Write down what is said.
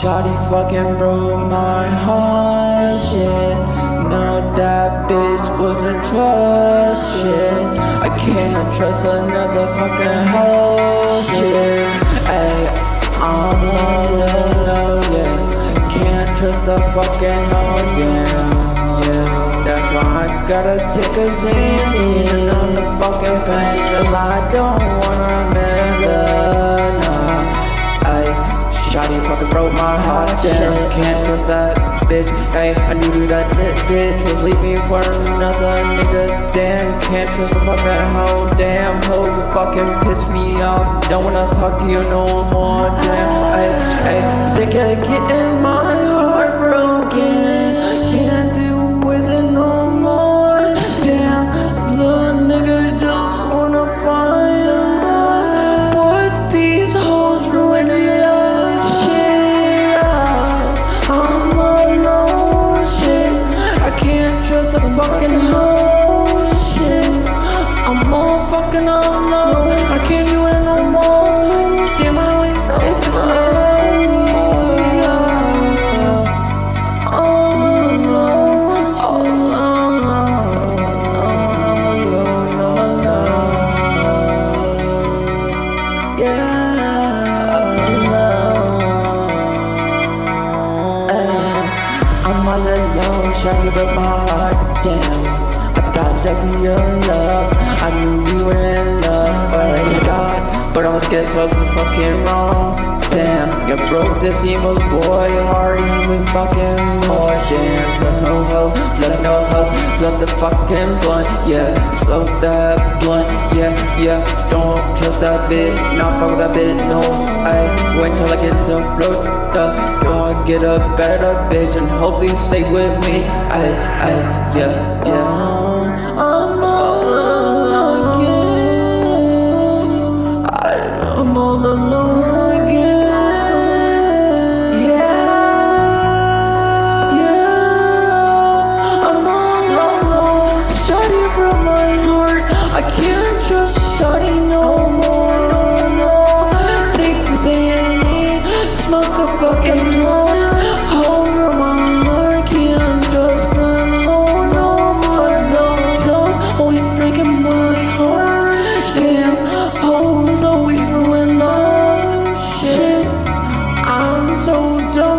Shawty fucking broke my heart, shit. No, that bitch wasn't trust, shit. I can't trust another fucking hoe, shit. Ay, I'm all alone, yeah. Can't trust a fucking hoe, damn. That's why I gotta take a Xanny on the fucking pain, cause I don't wanna fucking broke my heart, damn. Can't trust that bitch. Hey, I knew that that bitch was leaving for another nigga. Damn, can't trust the fucking hoe. Damn, hoe, you fucking piss me off. Don't wanna talk to you no more. Damn, fucking hoe, shit. I'm all fucking alone. I can't do it no more. All shawty broke my heart, damn. I thought I'd be your love, I knew we were in love, but I got, but I was guess what was fucking wrong. Damn, you broke this evil boy fucking more. Damn, trust no hoe, love no hoe, love the fucking blunt, yeah. Smoke that blunt, yeah, yeah. Don't trust that bitch, not fuck that bitch, no. I wait till I get to float up, gonna get a better bitch and hopefully stay with me. I, I, yeah, yeah. Trust Shawty no more, no more. Take the Xanny, smoke a fucking blunt. Hold her my heart, can't trust her no, more. Those, those always breaking my heart. Damn, hoes always ruin love. Shit, I'm so done.